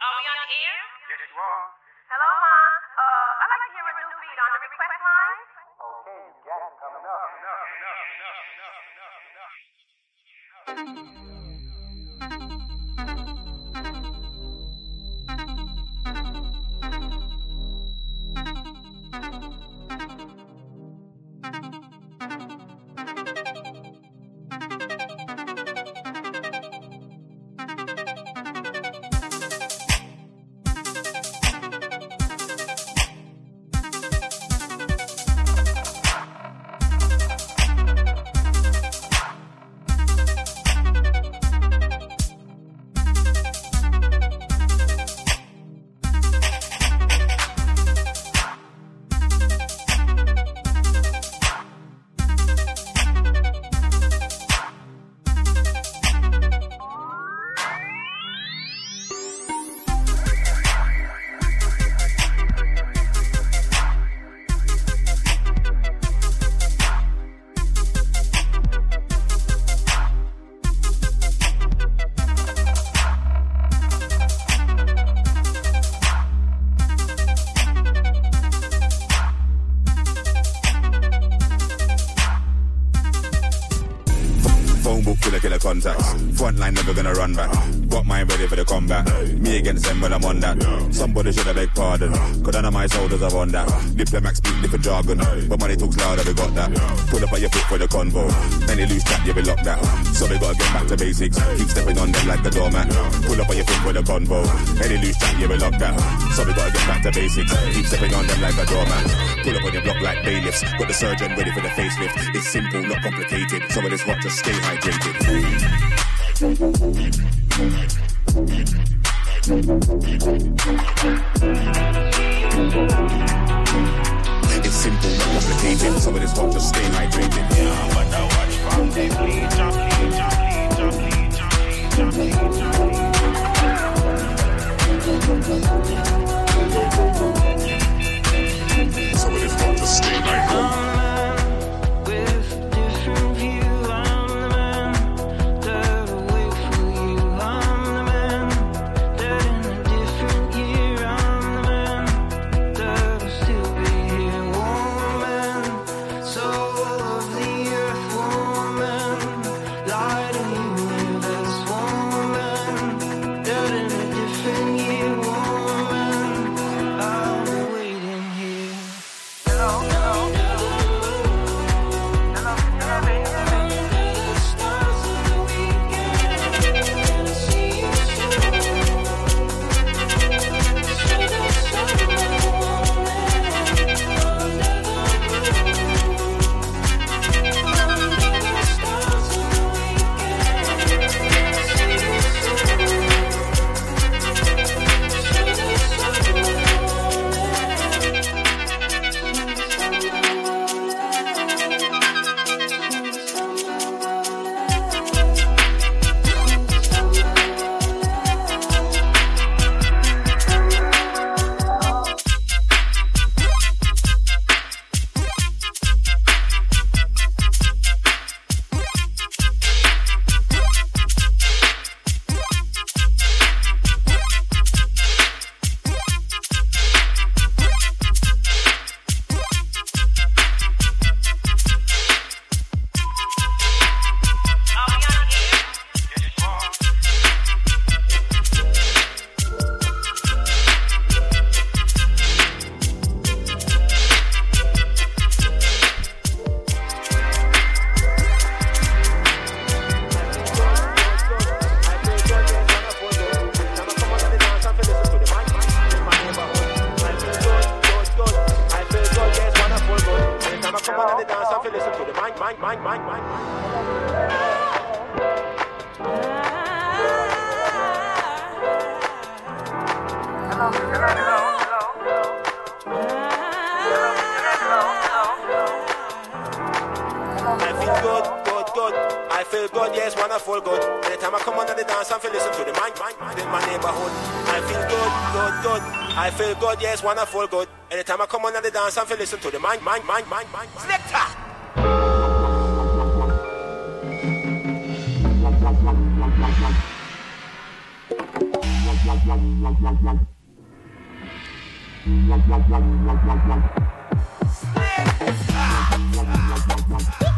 Are we on the air? Yes, you are. Hello, Ma. Uh, I'd like to hear a new beat on the request line. Okay, you got it coming up. Phone book of killer contacts. Front line never gonna run back. Got mine ready for the combat. Me against them when I'm on that. Somebody should have beg pardon. Cause none of my soldiers are on that. Diplomat speak different jargon. But money talks louder, we got that. Pull up on your foot for the convo. Any loose chat, you be locked out. So we gotta get back to basics. Keep stepping on them like a doormat. Pull up on your foot for the convo. Any loose chat, you be locked out. So we gotta get back to basics. Keep stepping on them like a doormat. Pull up on your block like bailiffs. Got the surgeon ready for the facelift. It's simple, not complicated. Some of this hot, just stay hydrated. It's simple, not complicated. Some of this hot, just stay hydrated. Yeah, but I watch from the bleacher, bleacher, bleacher. Some of hot, just stay hydrated. Feel good, yes, wonderful, good. Anytime I come on to the dance, I feel listen to the mic, mic, mic, mic, mic. Selector. I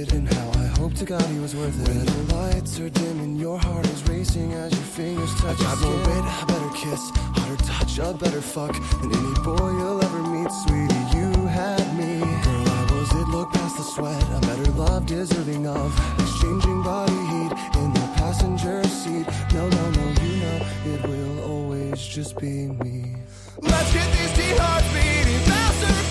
it and how I hope to God he was worth it. When the lights are dim and your heart is racing as your fingers touch. I got more weight, a better kiss, hotter touch, a better fuck than any boy you'll ever meet, sweetie. You had me. Girl, I was it. Look past the sweat. A better love deserving of exchanging body heat in the passenger seat. No, no, no, you know it will always just be me. Let's get these two hearts beating faster.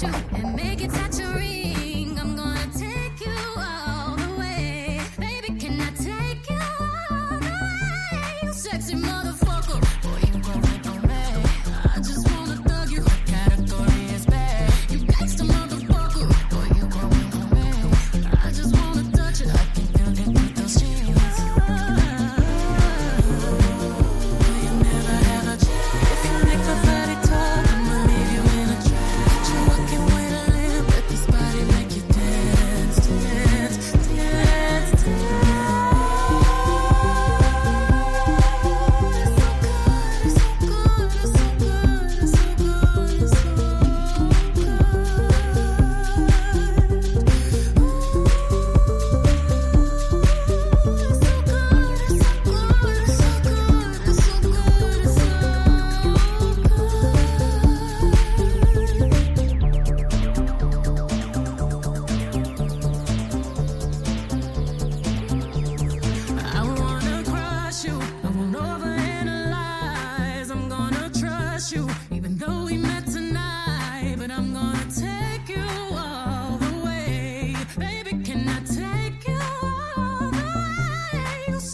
Make